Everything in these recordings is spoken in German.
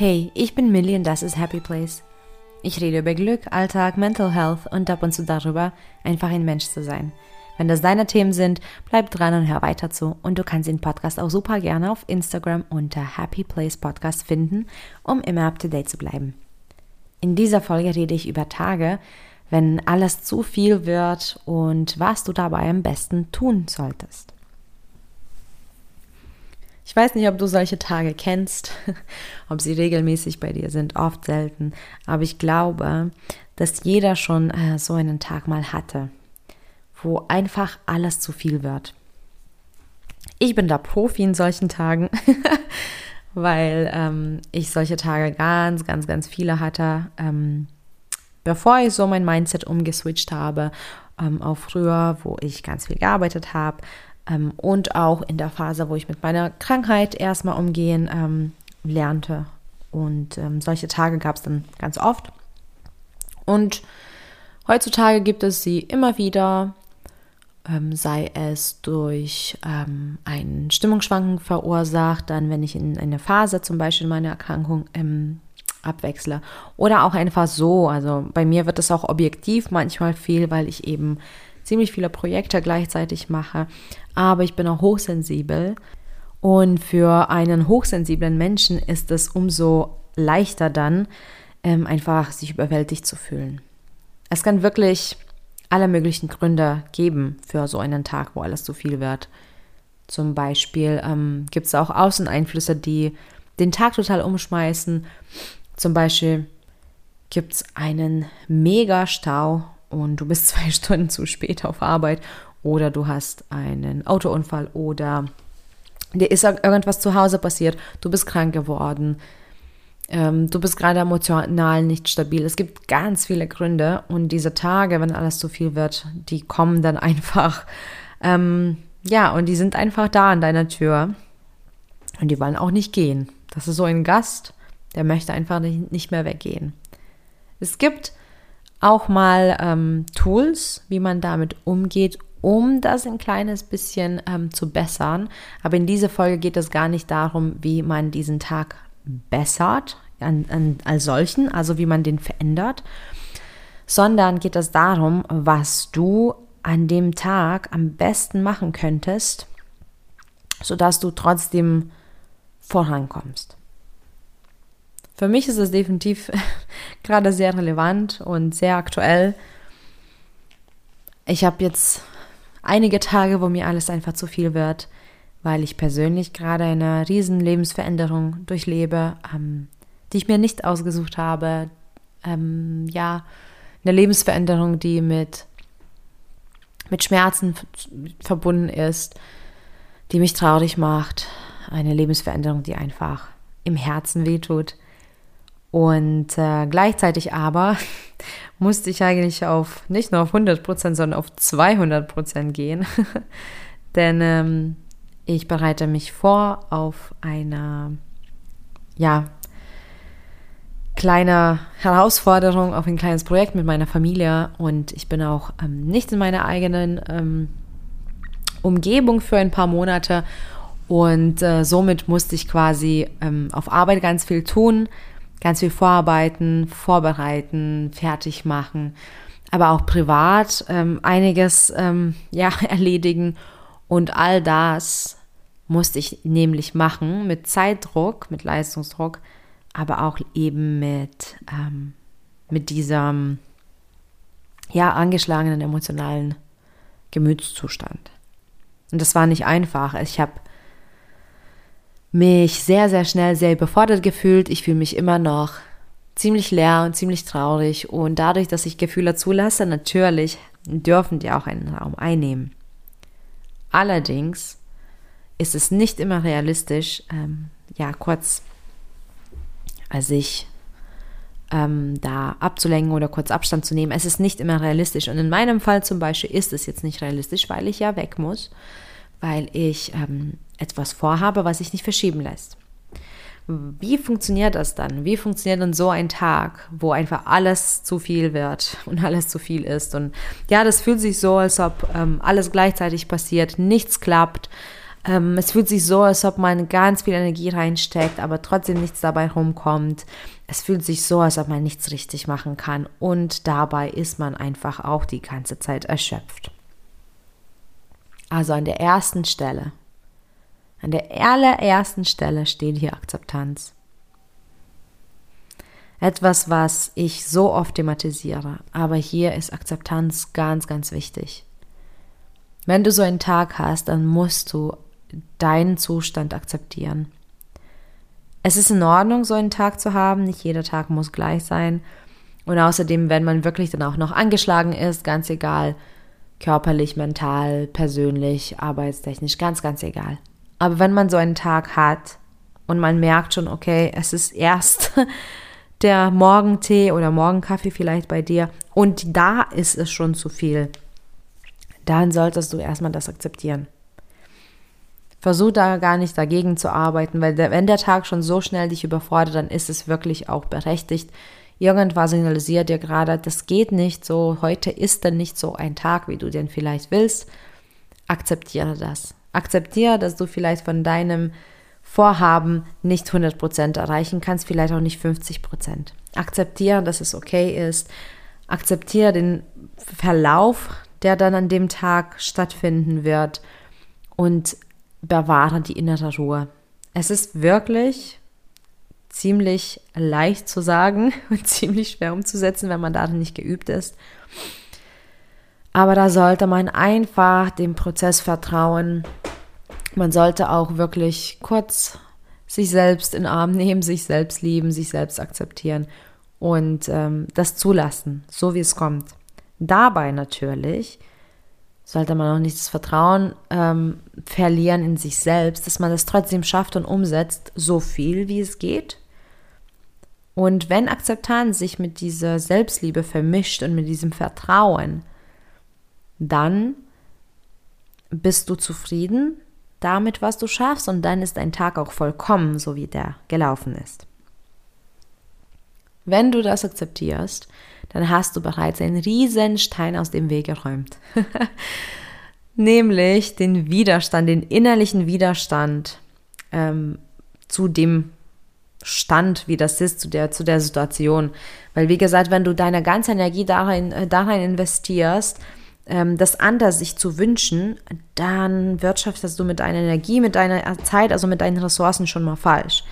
Hey, ich bin Millie und das ist Happy Place. Ich rede über Glück, Alltag, Mental Health und ab und zu darüber, einfach ein Mensch zu sein. Wenn das deine Themen sind, bleib dran und hör weiter zu. Und du kannst den Podcast auch super gerne auf Instagram unter Happy Place Podcast finden, um immer up to date zu bleiben. In dieser Folge rede ich über Tage, wenn alles zu viel wird und was du dabei am besten tun solltest. Ich weiß nicht, ob du solche Tage kennst, ob sie regelmäßig bei dir sind, oft selten, aber ich glaube, dass jeder schon äh, so einen Tag mal hatte, wo einfach alles zu viel wird. Ich bin da Profi in solchen Tagen, weil ähm, ich solche Tage ganz, ganz, ganz viele hatte, ähm, bevor ich so mein Mindset umgeswitcht habe ähm, auf früher, wo ich ganz viel gearbeitet habe, ähm, und auch in der Phase, wo ich mit meiner Krankheit erstmal umgehen ähm, lernte. Und ähm, solche Tage gab es dann ganz oft. Und heutzutage gibt es sie immer wieder, ähm, sei es durch ähm, ein Stimmungsschwanken verursacht, dann wenn ich in eine Phase zum Beispiel meiner Erkrankung ähm, abwechsle. Oder auch einfach so. Also bei mir wird es auch objektiv manchmal viel, weil ich eben ziemlich viele Projekte gleichzeitig mache, aber ich bin auch hochsensibel. Und für einen hochsensiblen Menschen ist es umso leichter dann, ähm, einfach sich überwältigt zu fühlen. Es kann wirklich alle möglichen Gründe geben für so einen Tag, wo alles zu viel wird. Zum Beispiel ähm, gibt es auch Außeneinflüsse, die den Tag total umschmeißen. Zum Beispiel gibt es einen Mega-Stau und du bist zwei Stunden zu spät auf Arbeit oder du hast einen Autounfall oder dir ist irgendwas zu Hause passiert, du bist krank geworden, ähm, du bist gerade emotional nicht stabil. Es gibt ganz viele Gründe und diese Tage, wenn alles zu viel wird, die kommen dann einfach, ähm, ja, und die sind einfach da an deiner Tür und die wollen auch nicht gehen. Das ist so ein Gast, der möchte einfach nicht, nicht mehr weggehen. Es gibt auch mal ähm, Tools, wie man damit umgeht, um das ein kleines bisschen ähm, zu bessern. Aber in dieser Folge geht es gar nicht darum, wie man diesen Tag bessert an, an, als solchen, also wie man den verändert, sondern geht es darum, was du an dem Tag am besten machen könntest, sodass du trotzdem vorankommst. Für mich ist es definitiv gerade sehr relevant und sehr aktuell. Ich habe jetzt einige Tage, wo mir alles einfach zu viel wird, weil ich persönlich gerade eine riesen Lebensveränderung durchlebe, ähm, die ich mir nicht ausgesucht habe. Ähm, ja, eine Lebensveränderung, die mit, mit Schmerzen verbunden ist, die mich traurig macht. Eine Lebensveränderung, die einfach im Herzen wehtut. Und äh, gleichzeitig aber musste ich eigentlich auf nicht nur auf 100 Prozent, sondern auf 200 Prozent gehen. Denn ähm, ich bereite mich vor auf eine, ja, kleine Herausforderung, auf ein kleines Projekt mit meiner Familie. Und ich bin auch ähm, nicht in meiner eigenen ähm, Umgebung für ein paar Monate. Und äh, somit musste ich quasi ähm, auf Arbeit ganz viel tun ganz viel vorarbeiten, vorbereiten, fertig machen, aber auch privat ähm, einiges ähm, ja, erledigen. Und all das musste ich nämlich machen mit Zeitdruck, mit Leistungsdruck, aber auch eben mit, ähm, mit diesem ja, angeschlagenen emotionalen Gemütszustand. Und das war nicht einfach. Ich habe mich sehr, sehr schnell sehr überfordert gefühlt. Ich fühle mich immer noch ziemlich leer und ziemlich traurig. Und dadurch, dass ich Gefühle zulasse, natürlich dürfen die auch einen Raum einnehmen. Allerdings ist es nicht immer realistisch, ähm, ja, kurz als ich ähm, da abzulenken oder kurz Abstand zu nehmen. Es ist nicht immer realistisch. Und in meinem Fall zum Beispiel ist es jetzt nicht realistisch, weil ich ja weg muss, weil ich ähm, etwas vorhabe, was sich nicht verschieben lässt. Wie funktioniert das dann? Wie funktioniert dann so ein Tag, wo einfach alles zu viel wird und alles zu viel ist? Und ja, das fühlt sich so, als ob ähm, alles gleichzeitig passiert, nichts klappt. Ähm, es fühlt sich so, als ob man ganz viel Energie reinsteckt, aber trotzdem nichts dabei rumkommt. Es fühlt sich so, als ob man nichts richtig machen kann. Und dabei ist man einfach auch die ganze Zeit erschöpft. Also an der ersten Stelle, an der allerersten Stelle steht hier Akzeptanz. Etwas, was ich so oft thematisiere, aber hier ist Akzeptanz ganz, ganz wichtig. Wenn du so einen Tag hast, dann musst du deinen Zustand akzeptieren. Es ist in Ordnung, so einen Tag zu haben. Nicht jeder Tag muss gleich sein. Und außerdem, wenn man wirklich dann auch noch angeschlagen ist, ganz egal, körperlich, mental, persönlich, arbeitstechnisch, ganz, ganz egal. Aber wenn man so einen Tag hat und man merkt schon, okay, es ist erst der Morgentee oder Morgenkaffee vielleicht bei dir und da ist es schon zu viel, dann solltest du erstmal das akzeptieren. Versuch da gar nicht dagegen zu arbeiten, weil der, wenn der Tag schon so schnell dich überfordert, dann ist es wirklich auch berechtigt. Irgendwas signalisiert dir gerade, das geht nicht so, heute ist dann nicht so ein Tag, wie du den vielleicht willst. Akzeptiere das. Akzeptiere, dass du vielleicht von deinem Vorhaben nicht 100% erreichen kannst, vielleicht auch nicht 50%. Akzeptiere, dass es okay ist. Akzeptiere den Verlauf, der dann an dem Tag stattfinden wird und bewahre die innere Ruhe. Es ist wirklich ziemlich leicht zu sagen und ziemlich schwer umzusetzen, wenn man darin nicht geübt ist. Aber da sollte man einfach dem Prozess vertrauen. Man sollte auch wirklich kurz sich selbst in den Arm nehmen, sich selbst lieben, sich selbst akzeptieren und ähm, das zulassen, so wie es kommt. Dabei natürlich sollte man auch nicht das Vertrauen ähm, verlieren in sich selbst, dass man das trotzdem schafft und umsetzt, so viel wie es geht. Und wenn Akzeptanz sich mit dieser Selbstliebe vermischt und mit diesem Vertrauen, dann bist du zufrieden damit, was du schaffst und dann ist dein Tag auch vollkommen, so wie der gelaufen ist. Wenn du das akzeptierst, dann hast du bereits einen riesen Stein aus dem Weg geräumt. Nämlich den Widerstand, den innerlichen Widerstand ähm, zu dem Stand, wie das ist, zu der, zu der Situation. Weil, wie gesagt, wenn du deine ganze Energie darin, äh, darin investierst, das anders sich zu wünschen, dann wirtschaftest du mit deiner Energie, mit deiner Zeit, also mit deinen Ressourcen schon mal falsch.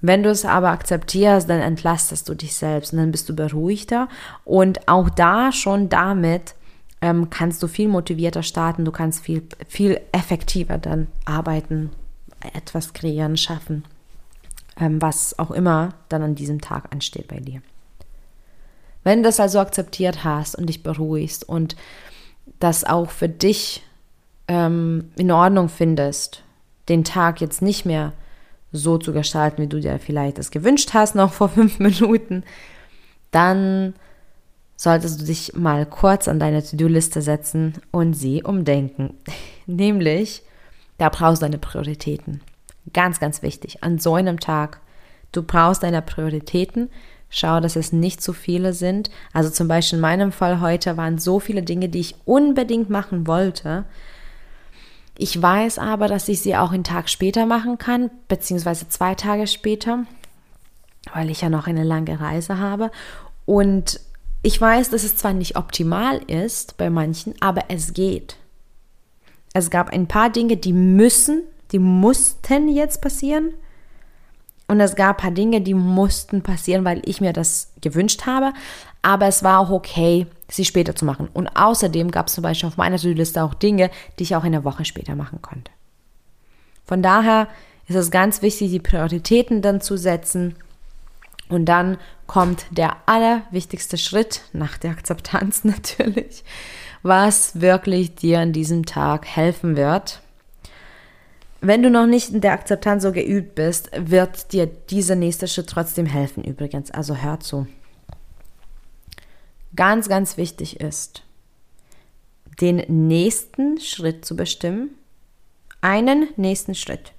Wenn du es aber akzeptierst, dann entlastest du dich selbst und dann bist du beruhigter und auch da schon damit ähm, kannst du viel motivierter starten, du kannst viel, viel effektiver dann arbeiten, etwas kreieren, schaffen, ähm, was auch immer dann an diesem Tag ansteht bei dir. Wenn du das also akzeptiert hast und dich beruhigst und das auch für dich ähm, in Ordnung findest, den Tag jetzt nicht mehr so zu gestalten, wie du dir vielleicht das gewünscht hast, noch vor fünf Minuten, dann solltest du dich mal kurz an deine To-Do-Liste setzen und sie umdenken. Nämlich, da brauchst du deine Prioritäten. Ganz, ganz wichtig. An so einem Tag, du brauchst deine Prioritäten. Schau, dass es nicht zu viele sind. Also zum Beispiel in meinem Fall heute waren so viele Dinge, die ich unbedingt machen wollte, ich weiß aber, dass ich sie auch einen Tag später machen kann, beziehungsweise zwei Tage später, weil ich ja noch eine lange Reise habe. Und ich weiß, dass es zwar nicht optimal ist bei manchen, aber es geht. Es gab ein paar Dinge, die müssen, die mussten jetzt passieren. Und es gab ein paar Dinge, die mussten passieren, weil ich mir das gewünscht habe. Aber es war auch okay, sie später zu machen. Und außerdem gab es zum Beispiel auf meiner To-Do-Liste auch Dinge, die ich auch eine Woche später machen konnte. Von daher ist es ganz wichtig, die Prioritäten dann zu setzen. Und dann kommt der allerwichtigste Schritt nach der Akzeptanz natürlich, was wirklich dir an diesem Tag helfen wird. Wenn du noch nicht in der Akzeptanz so geübt bist, wird dir dieser nächste Schritt trotzdem helfen übrigens. Also hör zu ganz, ganz wichtig ist, den nächsten Schritt zu bestimmen, einen nächsten Schritt.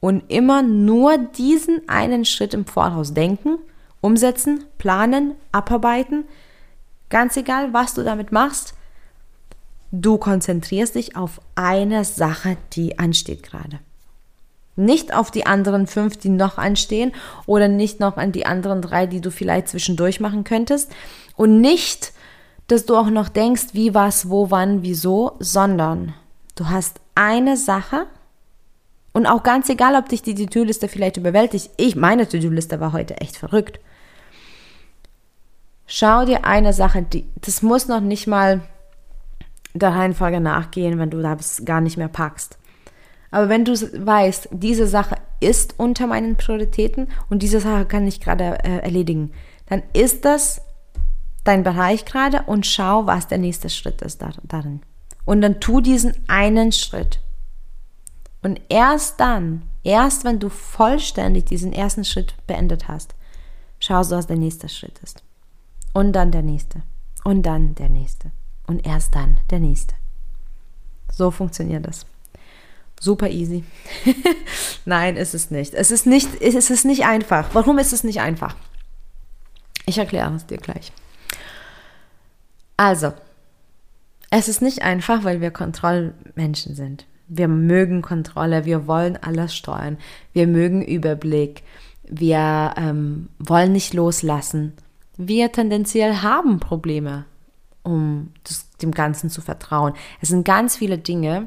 Und immer nur diesen einen Schritt im Voraus denken, umsetzen, planen, abarbeiten, ganz egal, was du damit machst, Du konzentrierst dich auf eine Sache, die ansteht gerade. Nicht auf die anderen fünf, die noch anstehen oder nicht noch an die anderen drei, die du vielleicht zwischendurch machen könntest. Und nicht, dass du auch noch denkst, wie, was, wo, wann, wieso, sondern du hast eine Sache und auch ganz egal, ob dich die To-Do-Liste vielleicht überwältigt. Ich, meine To-Do-Liste war heute echt verrückt. Schau dir eine Sache, die, das muss noch nicht mal der Reihenfolge nachgehen, wenn du das gar nicht mehr packst. Aber wenn du weißt, diese Sache ist unter meinen Prioritäten und diese Sache kann ich gerade äh, erledigen, dann ist das dein Bereich gerade und schau, was der nächste Schritt ist darin. Und dann tu diesen einen Schritt. Und erst dann, erst wenn du vollständig diesen ersten Schritt beendet hast, schaust du, was der nächste Schritt ist. Und dann der nächste. Und dann der nächste. Und erst dann der nächste. So funktioniert das. Super easy. Nein, ist es nicht. Es ist nicht, es ist nicht einfach. Warum ist es nicht einfach? Ich erkläre es dir gleich. Also, es ist nicht einfach, weil wir Kontrollmenschen sind. Wir mögen Kontrolle, wir wollen alles steuern, wir mögen Überblick, wir ähm, wollen nicht loslassen. Wir tendenziell haben Probleme, um das, dem Ganzen zu vertrauen. Es sind ganz viele Dinge,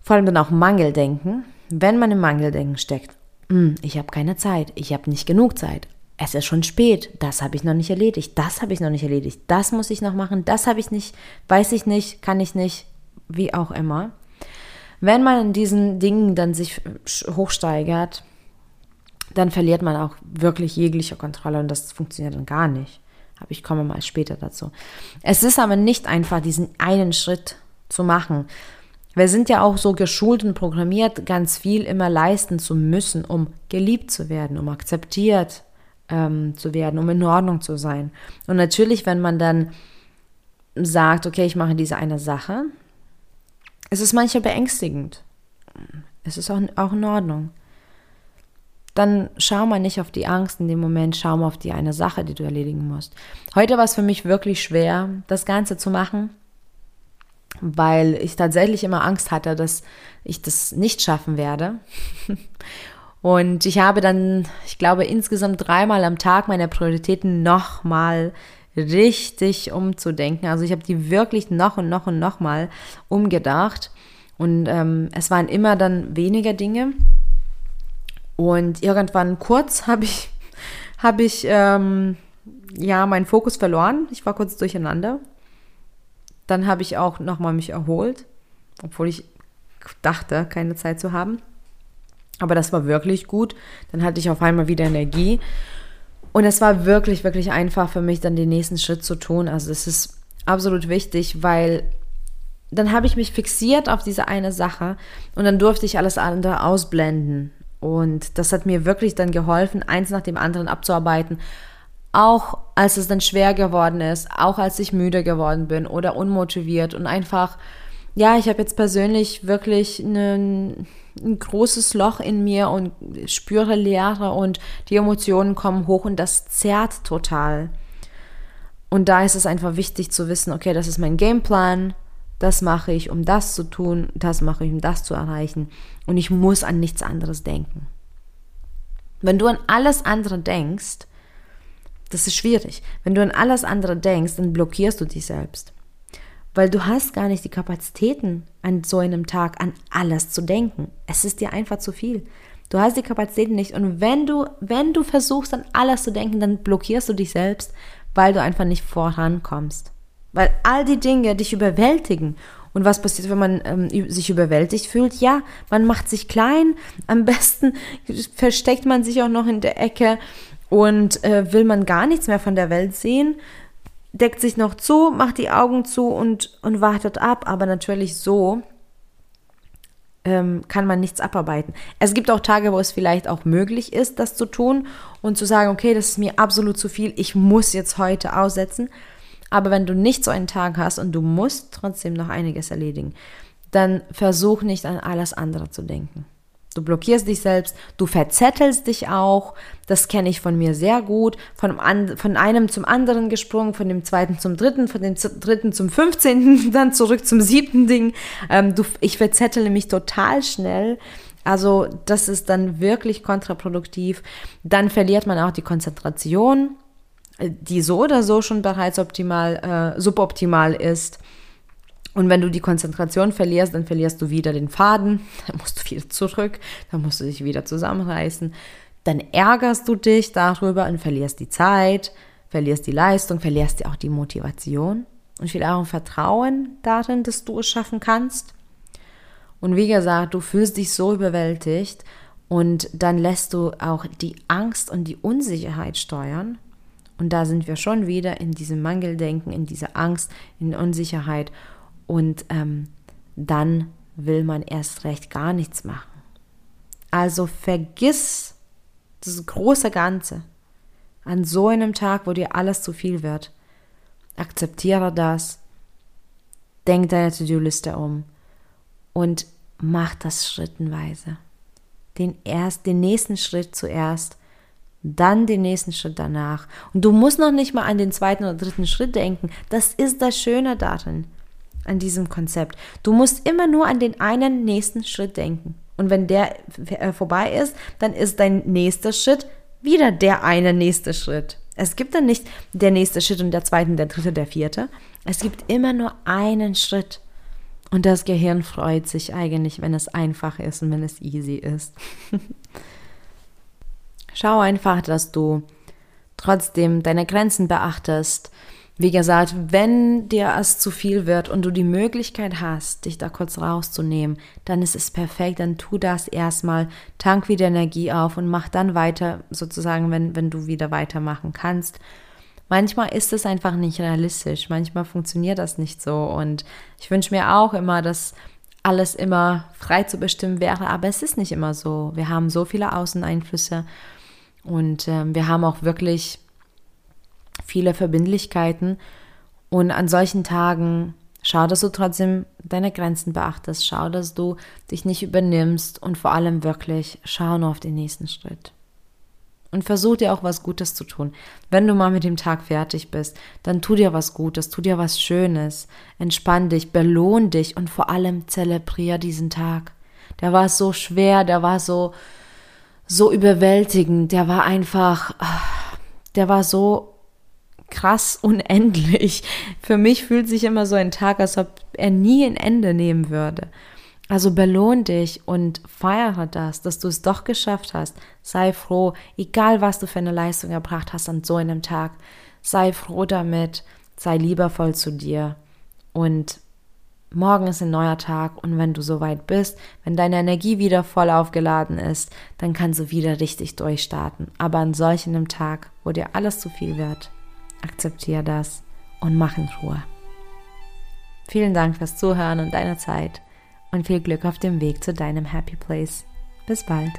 vor allem dann auch Mangeldenken. Wenn man im Mangeldenken steckt, hm, ich habe keine Zeit, ich habe nicht genug Zeit, es ist schon spät, das habe ich noch nicht erledigt, das habe ich noch nicht erledigt, das muss ich noch machen, das habe ich nicht, weiß ich nicht, kann ich nicht, wie auch immer. Wenn man in diesen Dingen dann sich hochsteigert, dann verliert man auch wirklich jegliche Kontrolle und das funktioniert dann gar nicht. Aber ich komme mal später dazu. Es ist aber nicht einfach, diesen einen Schritt zu machen. Wir sind ja auch so geschult und programmiert, ganz viel immer leisten zu müssen, um geliebt zu werden, um akzeptiert ähm, zu werden, um in Ordnung zu sein. Und natürlich, wenn man dann sagt, okay, ich mache diese eine Sache, es ist manchmal beängstigend. Es ist auch, auch in Ordnung. Dann schau mal nicht auf die Angst in dem Moment, schau mal auf die eine Sache, die du erledigen musst. Heute war es für mich wirklich schwer, das Ganze zu machen weil ich tatsächlich immer Angst hatte, dass ich das nicht schaffen werde. Und ich habe dann, ich glaube, insgesamt dreimal am Tag meine Prioritäten nochmal richtig umzudenken. Also ich habe die wirklich noch und noch und noch mal umgedacht. Und ähm, es waren immer dann weniger Dinge. Und irgendwann kurz habe ich, habe ich ähm, ja meinen Fokus verloren. Ich war kurz durcheinander. Dann habe ich auch nochmal mich erholt, obwohl ich dachte, keine Zeit zu haben. Aber das war wirklich gut. Dann hatte ich auf einmal wieder Energie. Und es war wirklich, wirklich einfach für mich, dann den nächsten Schritt zu tun. Also es ist absolut wichtig, weil dann habe ich mich fixiert auf diese eine Sache und dann durfte ich alles andere ausblenden. Und das hat mir wirklich dann geholfen, eins nach dem anderen abzuarbeiten auch als es dann schwer geworden ist, auch als ich müde geworden bin oder unmotiviert und einfach, ja, ich habe jetzt persönlich wirklich einen, ein großes Loch in mir und spüre Leere und die Emotionen kommen hoch und das zerrt total. Und da ist es einfach wichtig zu wissen, okay, das ist mein Gameplan, das mache ich, um das zu tun, das mache ich, um das zu erreichen. Und ich muss an nichts anderes denken. Wenn du an alles andere denkst, das ist schwierig. Wenn du an alles andere denkst, dann blockierst du dich selbst. Weil du hast gar nicht die Kapazitäten an so einem Tag an alles zu denken. Es ist dir einfach zu viel. Du hast die Kapazitäten nicht und wenn du wenn du versuchst an alles zu denken, dann blockierst du dich selbst, weil du einfach nicht vorankommst. Weil all die Dinge dich überwältigen und was passiert, wenn man ähm, sich überwältigt fühlt? Ja, man macht sich klein. Am besten versteckt man sich auch noch in der Ecke und äh, will man gar nichts mehr von der Welt sehen, deckt sich noch zu, macht die Augen zu und, und wartet ab. Aber natürlich so ähm, kann man nichts abarbeiten. Es gibt auch Tage, wo es vielleicht auch möglich ist, das zu tun und zu sagen, okay, das ist mir absolut zu viel, ich muss jetzt heute aussetzen. Aber wenn du nicht so einen Tag hast und du musst trotzdem noch einiges erledigen, dann versuch nicht an alles andere zu denken. Du blockierst dich selbst, du verzettelst dich auch. Das kenne ich von mir sehr gut. Von, von einem zum anderen gesprungen, von dem zweiten zum dritten, von dem dritten zum fünfzehnten, dann zurück zum siebten Ding. Ähm, du, ich verzettele mich total schnell. Also das ist dann wirklich kontraproduktiv. Dann verliert man auch die Konzentration, die so oder so schon bereits optimal, äh, suboptimal ist. Und wenn du die Konzentration verlierst, dann verlierst du wieder den Faden, dann musst du wieder zurück, dann musst du dich wieder zusammenreißen, dann ärgerst du dich darüber und verlierst die Zeit, verlierst die Leistung, verlierst dir auch die Motivation und vielleicht auch Vertrauen darin, dass du es schaffen kannst. Und wie gesagt, du fühlst dich so überwältigt und dann lässt du auch die Angst und die Unsicherheit steuern. Und da sind wir schon wieder in diesem Mangeldenken, in dieser Angst, in Unsicherheit. Und ähm, dann will man erst recht gar nichts machen. Also vergiss das große Ganze an so einem Tag, wo dir alles zu viel wird. Akzeptiere das, denk deine To-Do-Liste um und mach das schrittenweise. Den, erst, den nächsten Schritt zuerst, dann den nächsten Schritt danach. Und du musst noch nicht mal an den zweiten oder dritten Schritt denken. Das ist das Schöne darin an diesem Konzept. Du musst immer nur an den einen nächsten Schritt denken. Und wenn der äh, vorbei ist, dann ist dein nächster Schritt wieder der eine nächste Schritt. Es gibt dann nicht der nächste Schritt und der zweite, der dritte, der vierte. Es gibt immer nur einen Schritt. Und das Gehirn freut sich eigentlich, wenn es einfach ist und wenn es easy ist. Schau einfach, dass du trotzdem deine Grenzen beachtest, wie gesagt, wenn dir es zu viel wird und du die Möglichkeit hast, dich da kurz rauszunehmen, dann ist es perfekt, dann tu das erstmal, tank wieder Energie auf und mach dann weiter, sozusagen, wenn, wenn du wieder weitermachen kannst. Manchmal ist es einfach nicht realistisch, manchmal funktioniert das nicht so. Und ich wünsche mir auch immer, dass alles immer frei zu bestimmen wäre, aber es ist nicht immer so. Wir haben so viele Außeneinflüsse und äh, wir haben auch wirklich viele Verbindlichkeiten. Und an solchen Tagen schau, dass du trotzdem deine Grenzen beachtest, schau, dass du dich nicht übernimmst und vor allem wirklich schau nur auf den nächsten Schritt. Und versuch dir auch was Gutes zu tun. Wenn du mal mit dem Tag fertig bist, dann tu dir was Gutes, tu dir was Schönes, entspann dich, belohn dich und vor allem zelebrier diesen Tag. Der war so schwer, der war so, so überwältigend, der war einfach, der war so krass unendlich. Für mich fühlt sich immer so ein Tag, als ob er nie ein Ende nehmen würde. Also belohn dich und feiere das, dass du es doch geschafft hast. Sei froh, egal was du für eine Leistung erbracht hast an so einem Tag. Sei froh damit, sei liebevoll zu dir. Und morgen ist ein neuer Tag und wenn du soweit bist, wenn deine Energie wieder voll aufgeladen ist, dann kannst du wieder richtig durchstarten. Aber an solch einem Tag, wo dir alles zu viel wird, akzeptiere das und mach in Ruhe. Vielen Dank fürs Zuhören und deine Zeit und viel Glück auf dem Weg zu deinem Happy Place. Bis bald.